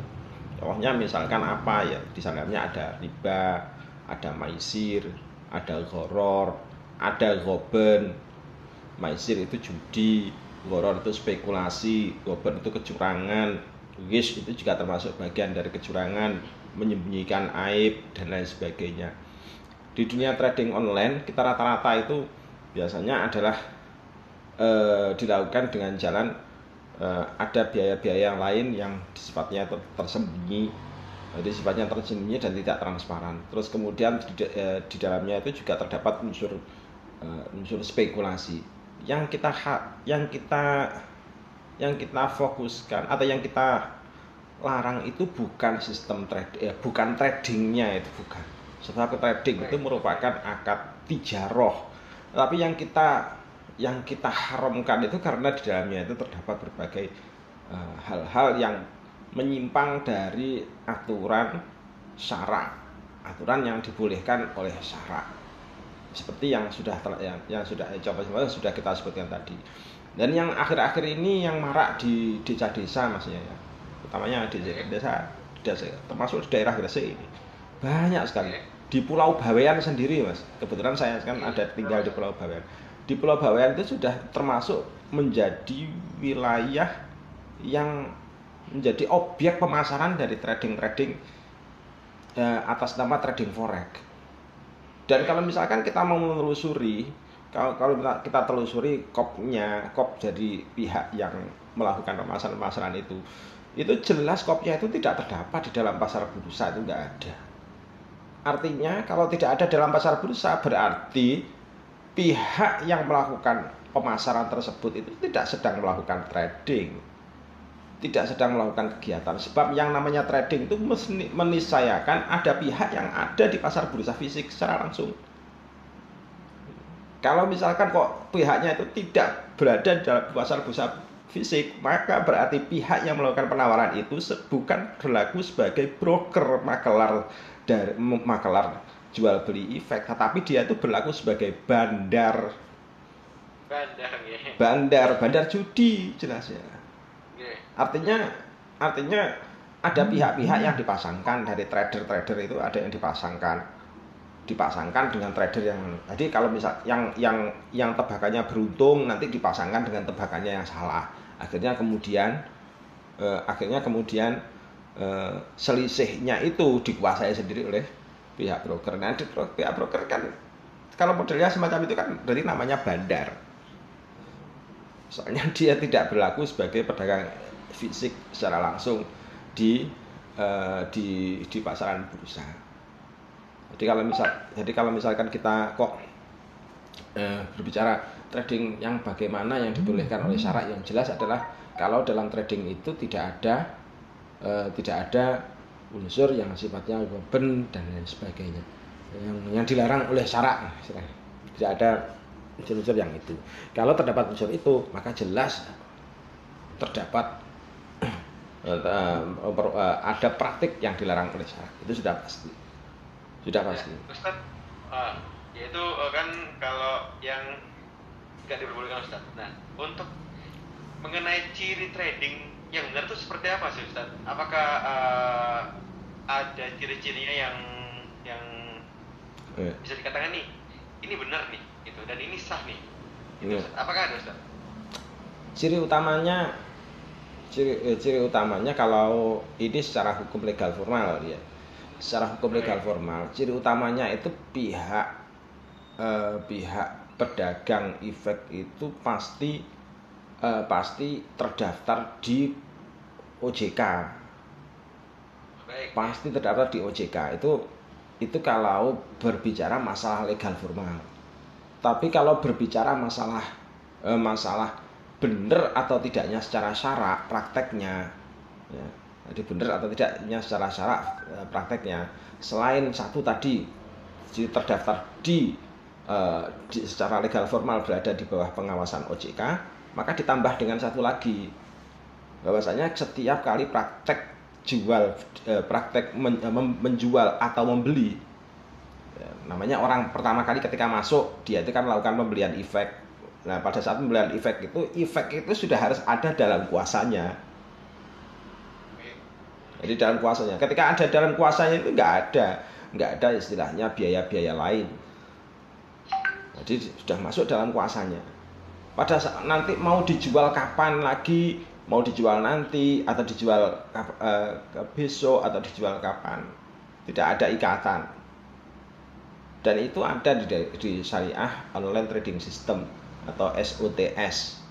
contohnya misalkan apa ya di dalamnya ada riba, ada maisir, ada goror, ada goben, maisir itu judi goror itu spekulasi gober itu kecurangan. Wish itu juga termasuk bagian dari kecurangan menyembunyikan aib dan lain sebagainya. Di dunia trading online kita rata-rata itu biasanya adalah e, dilakukan dengan jalan e, ada biaya-biaya yang lain yang sifatnya tersembunyi jadi sifatnya tersembunyi dan tidak transparan. Terus kemudian di, e, di dalamnya itu juga terdapat unsur e, unsur spekulasi. Yang kita yang kita yang kita fokuskan atau yang kita larang itu bukan sistem trading ya, bukan tradingnya itu bukan. Sebab trading itu merupakan akad tijaroh. Tapi yang kita yang kita haramkan itu karena di dalamnya itu terdapat berbagai eh, hal-hal uh, yang menyimpang dari aturan syarak. Aturan yang dibolehkan oleh syarak. Seperti yang sudah yang, yang sudah coba sudah kita sebutkan tadi. Dan yang akhir-akhir ini yang marak di desa-desa maksudnya ya utamanya di desa, desa termasuk di daerah Gresik ini. Banyak sekali. Di Pulau Bawean sendiri mas. Kebetulan saya kan ada tinggal di Pulau Bawean. Di Pulau Bawean itu sudah termasuk menjadi wilayah yang menjadi objek pemasaran dari trading-trading eh, atas nama trading forex dan kalau misalkan kita mau menelusuri, kalau kalau kita telusuri kopnya, kop jadi pihak yang melakukan pemasaran-pemasaran itu, itu jelas kopnya itu tidak terdapat di dalam pasar bursa itu enggak ada. Artinya kalau tidak ada dalam pasar bursa berarti pihak yang melakukan pemasaran tersebut itu tidak sedang melakukan trading tidak sedang melakukan kegiatan. Sebab yang namanya trading itu menisayakan ada pihak yang ada di pasar bursa fisik secara langsung. Kalau misalkan kok pihaknya itu tidak berada di dalam pasar bursa fisik maka berarti pihak yang melakukan penawaran itu bukan berlaku sebagai broker makelar dari makelar jual beli efek tetapi dia itu berlaku sebagai bandar. Bandar ya. bandar bandar judi jelasnya Artinya artinya ada pihak-pihak yang dipasangkan. Dari trader-trader itu ada yang dipasangkan. Dipasangkan dengan trader yang jadi kalau misal yang yang yang tebakannya beruntung nanti dipasangkan dengan tebakannya yang salah. Akhirnya kemudian eh, akhirnya kemudian eh, selisihnya itu dikuasai sendiri oleh pihak broker. Nah pihak broker kan kalau modelnya semacam itu kan berarti namanya bandar. Soalnya dia tidak berlaku sebagai pedagang fisik secara langsung di uh, di di pasaran bursa. Jadi kalau misal jadi kalau misalkan kita kok uh, berbicara trading yang bagaimana yang dibolehkan oleh syarat yang jelas adalah kalau dalam trading itu tidak ada eh, tidak ada unsur yang sifatnya beban dan lain sebagainya. Yang yang dilarang oleh syarak tidak ada unsur-unsur yang itu. Kalau terdapat unsur itu maka jelas terdapat ada praktik yang dilarang oleh syarak itu sudah pasti sudah ya, pasti Ustaz uh, yaitu uh, kan kalau yang tidak diperbolehkan Ustaz nah untuk mengenai ciri trading yang benar itu seperti apa sih Ustaz apakah uh, ada ciri-cirinya yang yang yeah. bisa dikatakan nih ini benar nih gitu dan ini sah nih gitu, yeah. apakah ada Ustaz? ciri utamanya ciri eh, ciri utamanya kalau ini secara hukum legal formal ya. Secara hukum legal formal ciri utamanya itu pihak eh, pihak pedagang efek itu pasti eh, pasti terdaftar di OJK Baik. pasti terdaftar di OJK itu itu kalau berbicara masalah legal formal. Tapi kalau berbicara masalah eh, masalah benar atau tidaknya secara syarak prakteknya. Ya, jadi benar atau tidaknya secara syarak eh, prakteknya. Selain satu tadi terdaftar di, eh, di secara legal formal berada di bawah pengawasan OJK maka ditambah dengan satu lagi. Bahwasanya setiap kali praktek jual eh, praktek men, menjual atau membeli ya, namanya orang pertama kali ketika masuk dia itu kan melakukan pembelian efek nah pada saat pembelian efek itu efek itu sudah harus ada dalam kuasanya. Jadi dalam kuasanya. Ketika ada dalam kuasanya itu nggak ada. Nggak ada istilahnya biaya-biaya lain. Jadi sudah masuk dalam kuasanya. Pada saat nanti mau dijual kapan lagi? Mau dijual nanti atau dijual uh, besok atau dijual kapan? Tidak ada ikatan. Dan itu ada di, di syariah online trading system atau SOTS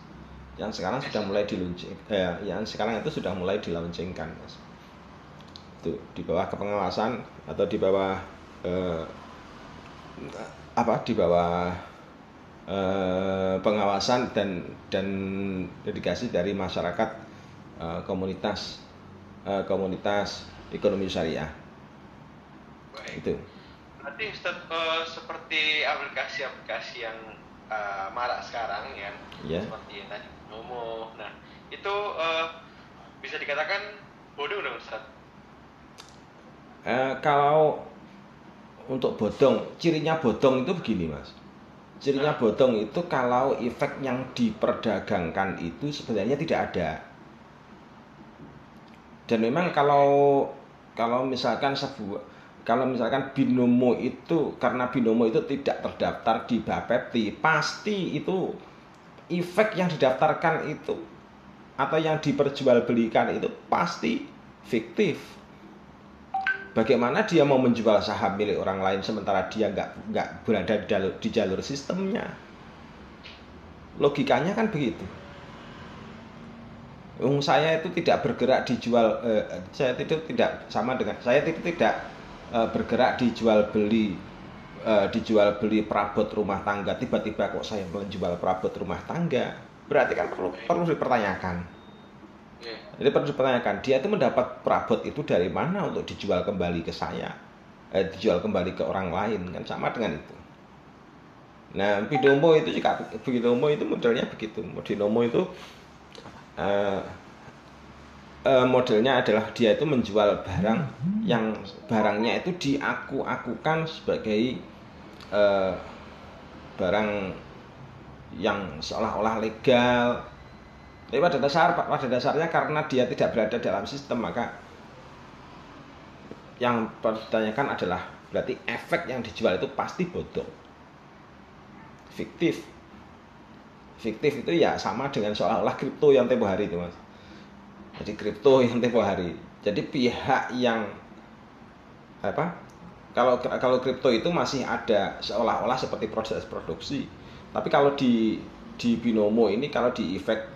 yang sekarang sudah mulai diluncing eh, yang sekarang itu sudah mulai diluncingkan mas itu di bawah kepengawasan atau di bawah eh, apa di bawah Eh, pengawasan dan dan dedikasi dari masyarakat uh, komunitas uh, komunitas ekonomi syariah. Baik. Itu. Berarti Ustaz, uh, seperti aplikasi-aplikasi yang uh, marak sekarang ya, yeah. seperti tadi Nomo. Nah, itu uh, bisa dikatakan bodong dong Ustaz? Uh, kalau untuk bodong, cirinya bodong itu begini mas Cirinya bodong itu kalau efek yang diperdagangkan itu sebenarnya tidak ada. Dan memang kalau kalau misalkan sebuah kalau misalkan binomo itu karena binomo itu tidak terdaftar di Bapepti, pasti itu efek yang didaftarkan itu atau yang diperjualbelikan itu pasti fiktif Bagaimana dia mau menjual saham milik orang lain sementara dia nggak nggak berada di jalur, di jalur sistemnya? Logikanya kan begitu. Um, saya itu tidak bergerak dijual, eh, saya itu tidak sama dengan saya itu tidak eh, bergerak dijual beli, eh, dijual beli perabot rumah tangga. Tiba-tiba kok saya menjual perabot rumah tangga, berarti kan perlu perlu dipertanyakan jadi perlu dipertanyakan, dia itu mendapat perabot itu dari mana untuk dijual kembali ke saya, eh, dijual kembali ke orang lain kan sama dengan itu. Nah, Binomo itu juga Binomo itu modelnya begitu. Binomo itu uh, uh, modelnya adalah dia itu menjual barang yang barangnya itu diaku-akukan sebagai uh, barang yang seolah-olah legal tapi pada dasar pada dasarnya karena dia tidak berada dalam sistem maka yang ditanyakan adalah berarti efek yang dijual itu pasti bodong. Fiktif. Fiktif itu ya sama dengan seolah-olah kripto yang tempo hari itu mas. Jadi kripto yang tempo hari. Jadi pihak yang apa? Kalau kalau kripto itu masih ada seolah-olah seperti proses produksi. Tapi kalau di di binomo ini kalau di efek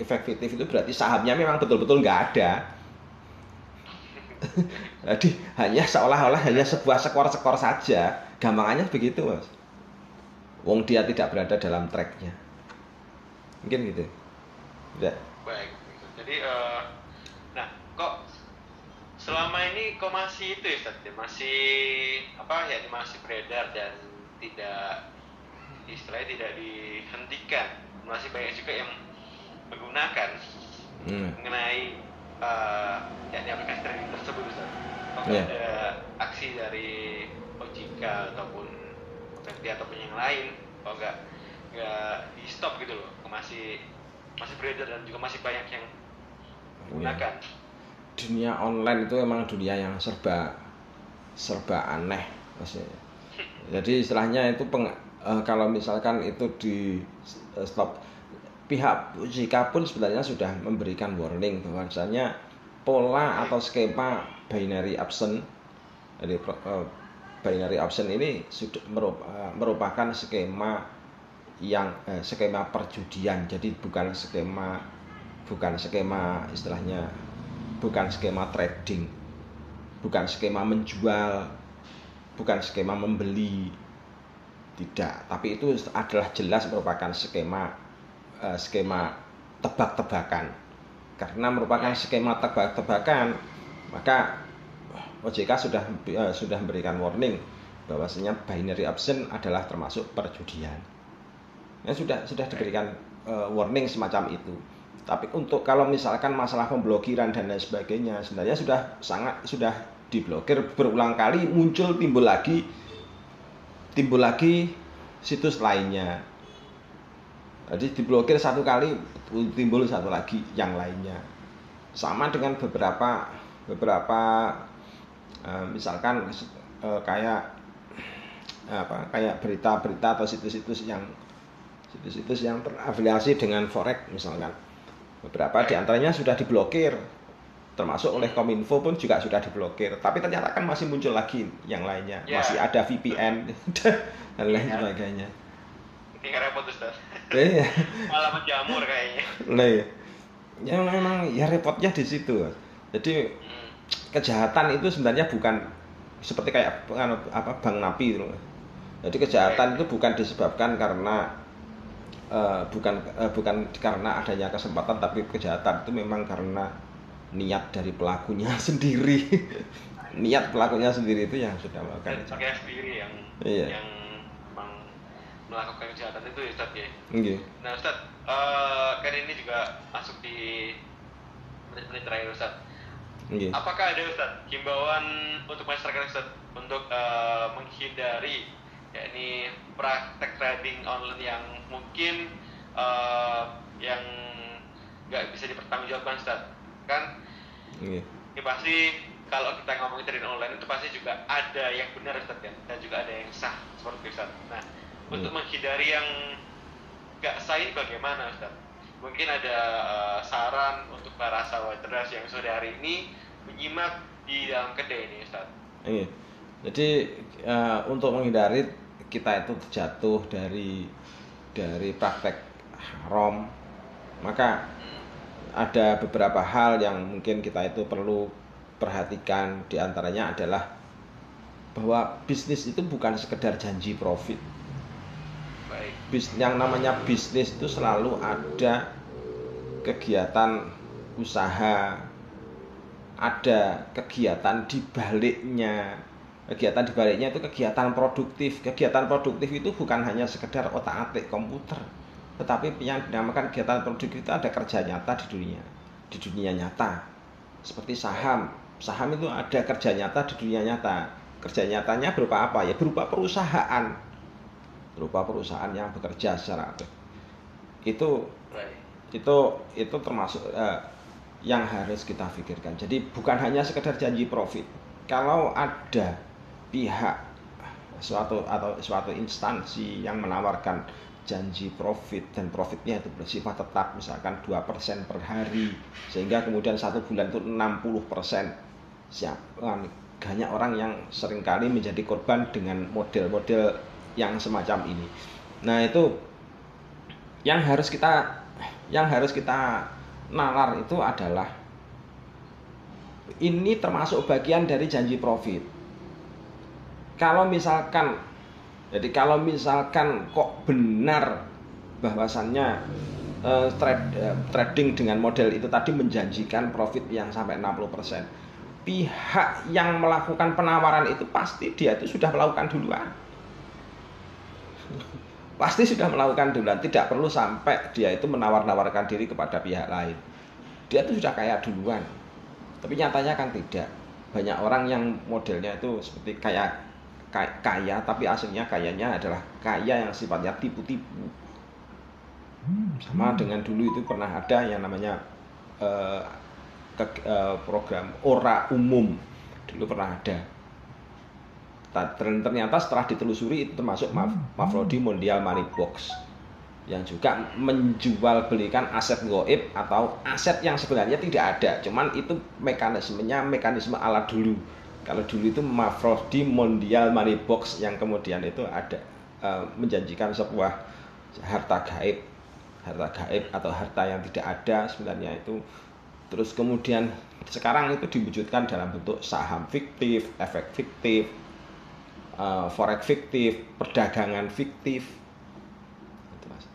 efektif itu berarti sahamnya memang betul-betul nggak ada. Jadi hanya seolah-olah hanya sebuah skor-skor saja. Gampangannya begitu mas. Wong dia tidak berada dalam tracknya. Mungkin gitu. Ya. Baik. Jadi uh, nah kok selama ini kok masih itu ya Ustaz? Ya, masih apa ya masih beredar dan tidak istilahnya tidak dihentikan masih banyak juga yang menggunakan Hmm. mengenai uh, yakni aplikasi trading tersebut Ustaz. Apakah Iya. ada aksi dari OJK ataupun OPT ataupun yang lain kalau nggak nggak di stop gitu loh masih masih beredar dan juga masih banyak yang menggunakan dunia online itu emang dunia yang serba serba aneh maksudnya. Jadi istilahnya itu peng, eh, kalau misalkan itu di eh, stop pihak OJK pun sebenarnya sudah memberikan warning bahwasanya pola atau skema binary option jadi eh, binary option ini sudah merup- merupakan skema yang eh, skema perjudian jadi bukan skema bukan skema istilahnya bukan skema trading. Bukan skema menjual bukan skema membeli. Tidak tapi itu adalah jelas merupakan skema eh, skema tebak-tebakan. Karena merupakan skema tebak-tebakan maka OJK sudah eh, sudah memberikan warning bahwasanya binary option adalah termasuk perjudian. Ya sudah sudah diberikan eh, warning semacam itu tapi untuk kalau misalkan masalah pemblokiran dan lain sebagainya sebenarnya sudah sangat sudah diblokir berulang kali muncul timbul lagi timbul lagi situs lainnya. Jadi diblokir satu kali timbul satu lagi yang lainnya. Sama dengan beberapa beberapa eh, misalkan eh, kayak apa kayak berita-berita atau situs-situs yang situs-situs yang terafiliasi dengan forex misalkan beberapa di antaranya sudah diblokir termasuk oleh Kominfo pun juga sudah diblokir tapi ternyata kan masih muncul lagi yang lainnya Ya. masih ada VPN dan lain Ya. sebagainya tinggal repot Ustaz Iya. malah menjamur kayaknya Lah ya. Ya memang ya repotnya di situ. Jadi Hmm. kejahatan itu sebenarnya bukan seperti kayak anu, apa Bang Napi itu. Jadi kejahatan itu bukan disebabkan karena eh, bukan eh, bukan karena adanya kesempatan tapi kejahatan itu memang karena niat dari pelakunya sendiri. niat pelakunya sendiri itu yang sudah melakukan kejahatan. sendiri yang Iya. yang memang melakukan kejahatan itu ya Ustaz ya Nggih. Nah Ustaz, eh, kan ini juga masuk di menit-menit terakhir Ustaz. Nggih. Apakah ada Ustaz himbauan untuk masyarakat Ustaz untuk eh, menghindari yakni praktek trading online yang mungkin eh, yang nggak bisa dipertanggungjawabkan Ustaz? Kan Nggih. ini pasti kalau kita ngomongin trading online itu pasti juga ada yang benar Ustaz kan dan juga ada yang sah seperti itu, Ustaz. Nah, untuk menghindari yang nggak sah ini bagaimana Ustaz? Mungkin ada eh, saran untuk para sahabat cerdas yang sore hari ini menyimak di dalam kedai ini Ustaz. Iya. Jadi eh, untuk menghindari kita itu terjatuh dari dari praktek haram, maka ada beberapa hal yang mungkin kita itu perlu perhatikan. Di antaranya adalah bahwa bisnis itu bukan sekedar janji profit. Baik. Bis, yang namanya bisnis itu selalu ada kegiatan usaha, ada kegiatan di baliknya. Kegiatan di baliknya itu kegiatan produktif. Kegiatan produktif itu bukan hanya sekedar otak-atik komputer, tetapi yang dinamakan kegiatan produktif itu ada kerja nyata di dunia, di dunia nyata. Seperti saham. Saham itu ada kerja nyata di dunia nyata. Kerja nyatanya berupa apa? Ya berupa perusahaan berupa perusahaan yang bekerja secara aktif. Itu itu itu termasuk eh, yang harus kita pikirkan. Jadi bukan hanya sekedar janji profit. Kalau ada pihak suatu atau suatu instansi yang menawarkan janji profit dan profitnya itu bersifat tetap misalkan 2% per hari sehingga kemudian satu bulan itu 60% siap banyak orang yang sering kali menjadi korban dengan model-model yang semacam ini. Nah, itu yang harus kita yang harus kita nalar itu adalah ini termasuk bagian dari janji profit. Kalau misalkan jadi kalau misalkan kok benar bahwasannya eh, trade- eh, trading dengan model itu tadi menjanjikan profit yang sampai 60%. pihak yang melakukan penawaran itu pasti dia itu sudah melakukan duluan. pasti sudah melakukan duluan, tidak perlu sampai dia itu menawar-nawarkan diri kepada pihak lain. Dia itu sudah kaya duluan. Tapi nyatanya kan tidak. Banyak orang yang modelnya itu seperti kayak kaya tapi aslinya kayanya adalah kaya yang sifatnya tipu-tipu. Sama dengan dulu itu pernah ada yang namanya uh, ke, uh, program ora umum. Dulu pernah ada. Ternyata setelah ditelusuri itu termasuk Mafrodi Mondial Money Box yang juga menjual belikan aset goib atau aset yang sebenarnya tidak ada. Cuman itu mekanismenya mekanisme ala dulu kalau dulu itu Mafrodi Mondial Money Box yang kemudian itu ada uh, menjanjikan sebuah harta gaib harta gaib atau harta yang tidak ada sebenarnya itu Terus kemudian sekarang itu diwujudkan dalam bentuk saham fiktif, efek fiktif, uh, forex fiktif, perdagangan fiktif.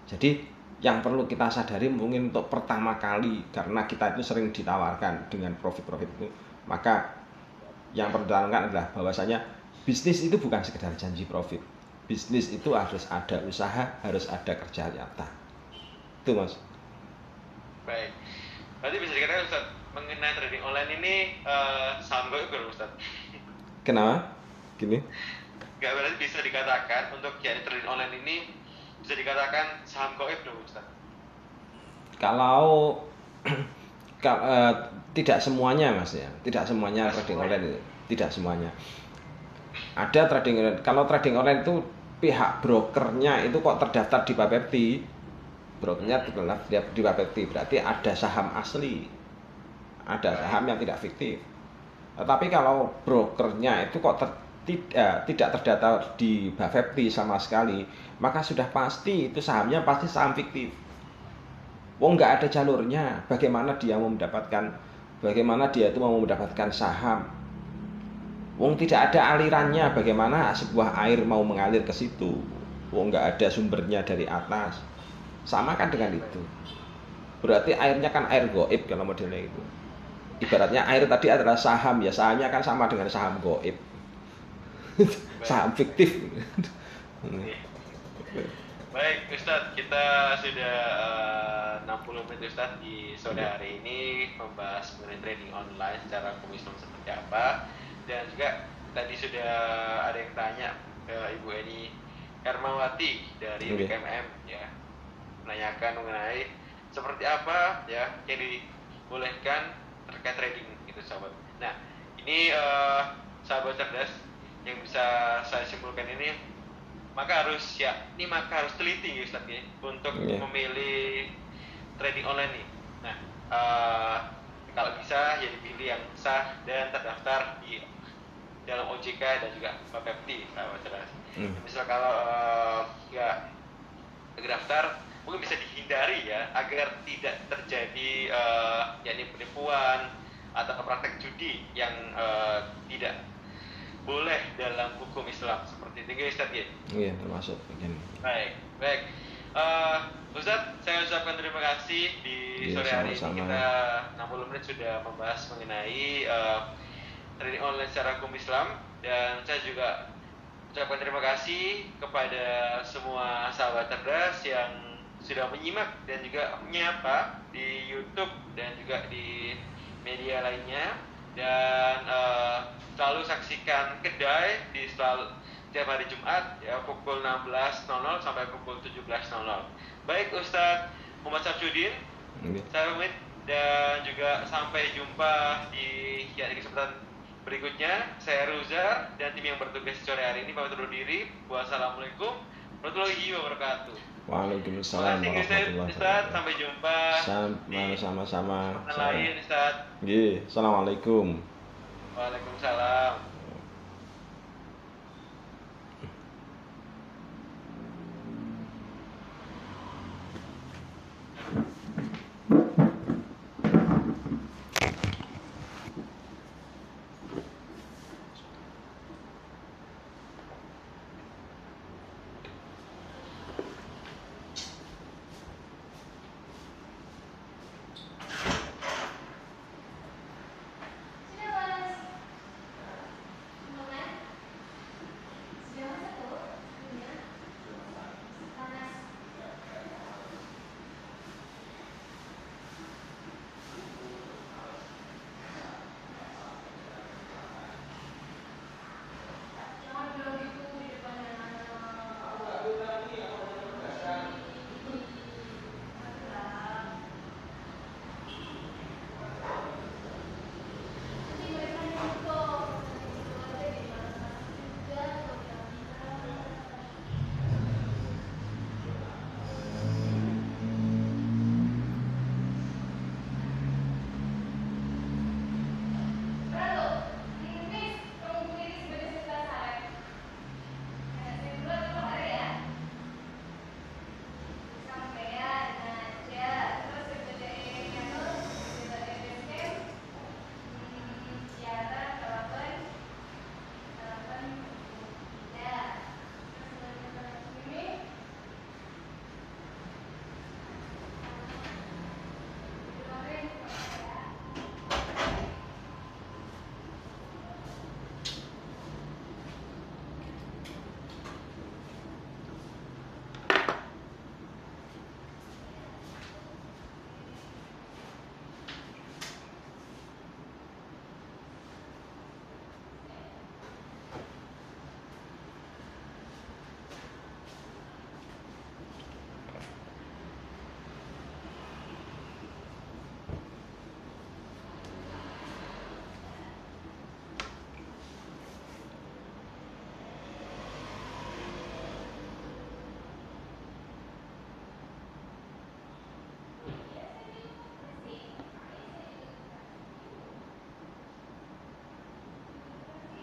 Jadi yang perlu kita sadari mungkin untuk pertama kali karena kita itu sering ditawarkan dengan profit-profit itu, maka yang perlu ditanamkan adalah bahwasanya bisnis itu bukan sekedar janji profit. Bisnis itu harus ada usaha, harus ada kerja nyata. Itu mas. Baik. Berarti bisa dikatakan Ustaz, mengenai trading online ini uh, saham goib kan Ustaz? Kenapa? Gini? Gak berarti bisa dikatakan untuk jadi trading online ini bisa dikatakan saham goib dong Ustaz? Kalau uh, tidak semuanya mas ya, tidak semuanya trading online tidak semuanya. Ada trading online. Kalau trading online itu pihak brokernya itu kok terdaftar di Bapepti, brokernya terkenal di Bapepti berarti ada saham asli. Ada saham yang tidak fiktif. Tetapi kalau brokernya itu kok ter, tidak, tidak terdata di Bapepti sama sekali maka sudah pasti itu sahamnya pasti saham fiktif Wong nggak ada jalurnya bagaimana dia mau mendapatkan bagaimana dia itu mau mendapatkan saham Wong tidak ada alirannya bagaimana sebuah air mau mengalir ke situ Wong nggak ada sumbernya dari atas sama kan dengan itu. Berarti airnya kan air goib kalau modelnya itu. Ibaratnya air tadi adalah saham ya, sahamnya kan sama dengan saham goib. saham fiktif. Baik, Ustadz, kita sudah uh, 60 menit Ustadz di sore iya. hari ini membahas mengenai trading online secara komisional seperti apa dan juga tadi sudah ada yang tanya ke Ibu Eni Hermawati dari okay. BKMM ya menanyakan mengenai seperti apa ya yang dibolehkan terkait trading gitu sahabat. Nah ini uh, sahabat cerdas yang bisa saya simpulkan ini maka harus ya ini maka harus teliti ya Ustaz ya untuk yeah. memilih trading online nih. Nah uh, kalau bisa ya dipilih yang sah dan terdaftar di dalam OJK dan juga Bapepti sahabat cerdas. Mm. Misal kalau uh, ya terdaftar mungkin bisa dihindari ya agar tidak terjadi uh, yakni penipuan atau praktek judi yang uh, tidak boleh dalam hukum Islam seperti itu Ustaz ya? Iya termasuk begini. Baik baik. Uh, Ustaz, saya ucapkan terima kasih di iya, sore hari ini kita 60 menit sudah membahas mengenai uh, trading online secara hukum Islam dan saya juga ucapkan terima kasih kepada semua sahabat cerdas yang sudah menyimak dan juga menyapa di YouTube dan juga di media lainnya dan uh, selalu saksikan kedai di selalu setiap hari Jumat ya pukul 16.00 sampai pukul 17.00. Baik Ustadz Muhammad Samsudin, okay. saya pamit dan juga sampai jumpa di ya, di kesempatan berikutnya. Saya Ruza dan tim yang bertugas sore hari ini pamit undur diri. Wassalamualaikum warahmatullahi wabarakatuh. Waalaikumsalam warahmatullahi wabarakatuh. Sampai jumpa. Sama-sama. Lain Ustaz. Assalamualaikum. Waalaikumsalam.